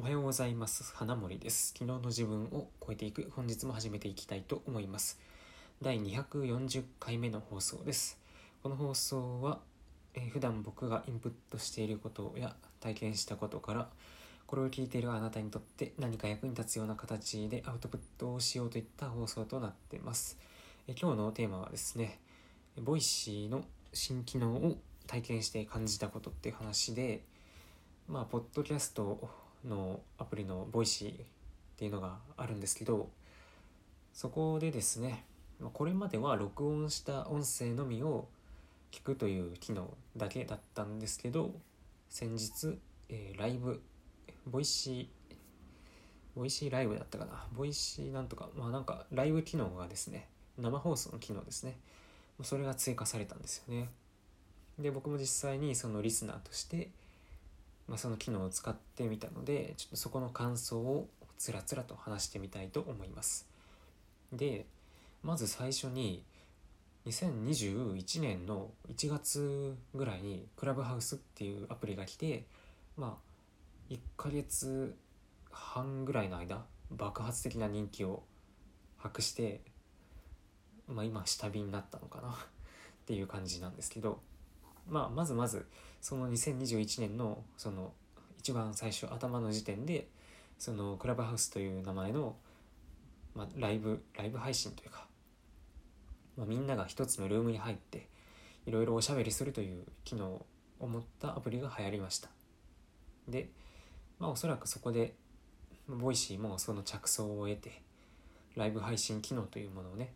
おはようございます。花森です。昨日の自分を超えていく。本日も始めていきたいと思います。第240回目の放送です。この放送は、え、普段僕がインプットしていることや体験したことからこれを聞いているあなたにとって何か役に立つような形でアウトプットをしようといった放送となっています、え、今日のテーマはですね Voicy の新機能を体験して感じたことっていう話でまあポッドキャストのアプリの Voicy っていうのがあるんですけどそこでですねこれまでは録音した音声のみを聞くという機能だけだったんですけど先日、えー、ライブ Voicy Voicy ライブだったかな？ Voicy なんとかまあなんかライブ機能がですね生放送の機能ですね。それが追加されたんですよね。で僕も実際にそのリスナーとしてまあ、その機能を使ってみたのでちょっとそこの感想をつらつらと話してみたいと思います。でまず最初に2021年の1月ぐらいにクラブハウスっていうアプリが来てまあ1ヶ月半ぐらいの間爆発的な人気を博して、まあ、今下火になったのかなっていう感じなんですけどまあ、まずまずその2021年のその一番最初頭の時点でそのクラブハウスという名前の、まあ、ライブライブ配信というか、まあ、みんなが一つのルームに入っていろいろおしゃべりするという機能を持ったアプリが流行りました。でまあおそらくそこで Voicy もその着想を得てライブ配信機能というものをね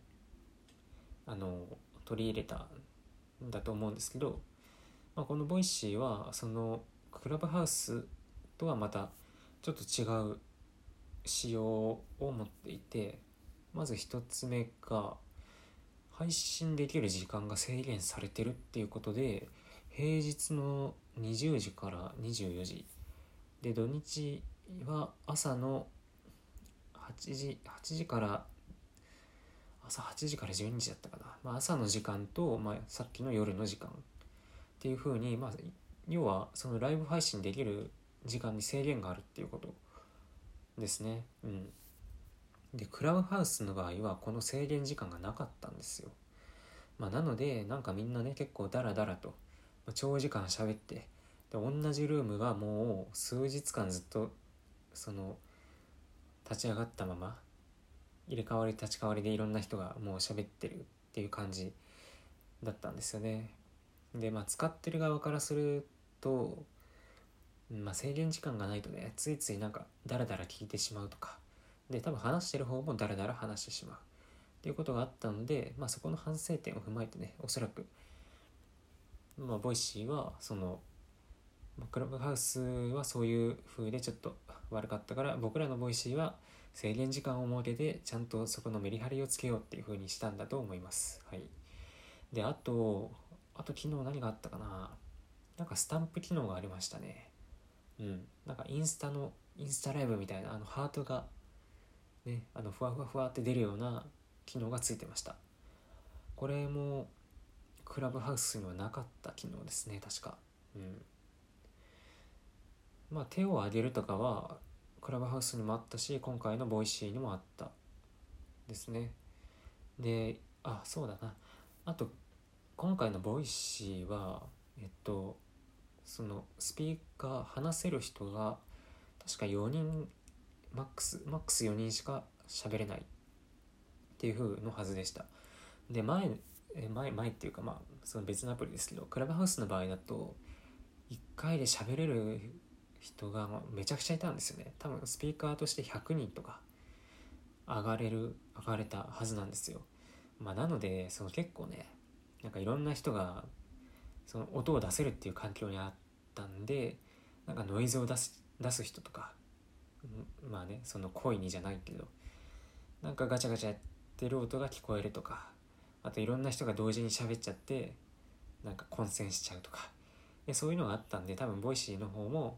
あの取り入れたんだと思うんですけどまあ、この Voicy はそのクラブハウスとはまたちょっと違う仕様を持っていてまず1つ目が配信できる時間が制限されてるっていうことで平日の20時から24時。で土日は朝の8時8時から朝8時から12時だったかな、まあ、朝の時間と、まあ、さっきの夜の時間っていうふうに、まあ、要はそのライブ配信できる時間に制限があるっていうことですね。うん。で、クラブハウスの場合はこの制限時間がなかったんですよ。まあ、なので、なんかみんなね、結構ダラダラと、長時間喋って、で、同じルームがもう数日間ずっと、その、立ち上がったまま、入れ替わり立ち替わりでいろんな人がもう喋ってるっていう感じだったんですよね。でまあ使ってる側からすると、まあ、制限時間がないとねついついなんかダラダラ聞いてしまうとか。で多分話してる方もダラダラ話してしまう。っていうことがあったので、まあ、そこの反省点を踏まえてねおそらく、まあ、ボイシーはそのクラブハウスはそういう風でちょっと悪かったから僕らのボイシーは制限時間を設けてちゃんとそこのメリハリをつけようっていう風にしたんだと思います。はい、であとあと昨日何があったかななんかスタンプ機能がありましたね。うん。なんかインスタの、インスタライブみたいな、あのハートが、ね、あのふわふわふわって出るような機能がついてました。これも、クラブハウスにはなかった機能ですね、確か。うん。まあ、手を挙げるとかは、クラブハウスにもあったし、今回のボイシーにもあったですね。で、あ、そうだな。あと、今回のボイシーはえっとそのスピーカー話せる人が確か4人マックスマックス4人しか喋れないっていう風のはずでした。で前前前っていうかまあその別のアプリですけどクラブハウスの場合だと1回で喋れる人がめちゃくちゃいたんですよね。多分スピーカーとして100人とか上がれる上がれたはずなんですよ。まあなのでその結構ねなんかいろんな人がその音を出せるっていう環境にあったんでなんかノイズを出す出す人とかまあねその声にじゃないけどなんかガチャガチャやってる音が聞こえるとかあといろんな人が同時に喋っちゃってなんか混戦しちゃうとかでそういうのがあったんで多分ボイシーの方も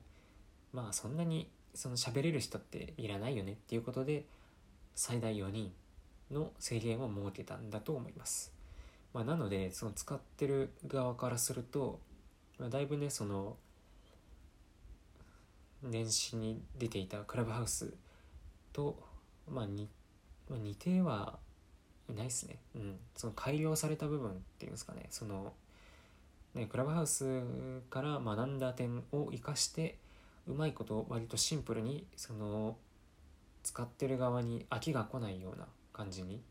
まあそんなにその喋れる人っていらないよねっていうことで最大4人の制限を設けたんだと思います。まあ、なのでその使ってる側からすると、まあ、だいぶねその年始に出ていたクラブハウスと、まあ、にまあ、似てはいないですね。うん。その改良された部分っていうんですかね。その、ね、クラブハウスから学んだ点を生かして、うまいこと割とシンプルに、その、使ってる側に飽きが来ないような感じに、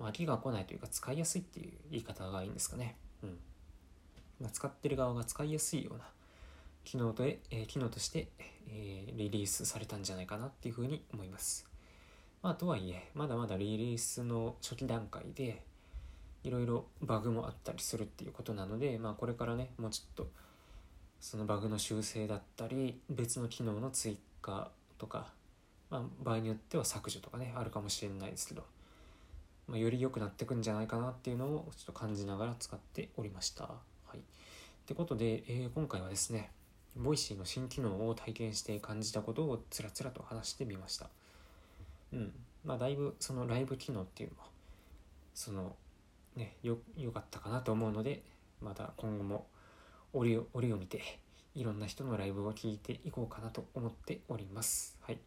まあ、飽きが来ないというか使いやすいっていう言い方がいいんですかね。うん。まあ、使ってる側が使いやすいような機能と,、えー、機能として、えー、リリースされたんじゃないかなっていうふうに思います。まあとはいえまだまだリリースの初期段階でいろいろバグもあったりするっていうことなのでまあこれからねもうちょっとそのバグの修正だったり別の機能の追加とか、まあ、場合によっては削除とかねあるかもしれないですけど、まあ、より良くなってくんじゃないかなっていうのをちょっと感じながら使っておりました。はい、ってことで、えー、今回はですねボイシーの新機能を体験して感じたことをつらつらと話してみました。うん。まあ、だいぶそのライブ機能っていうのは、その、ね、よ、良かったかなと思うので、また今後も折を、折を見て、いろんな人のライブを聞いていこうかなと思っております。はい。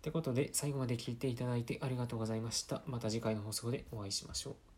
ってことで、最後まで聞いていただいてありがとうございました。また次回の放送でお会いしましょう。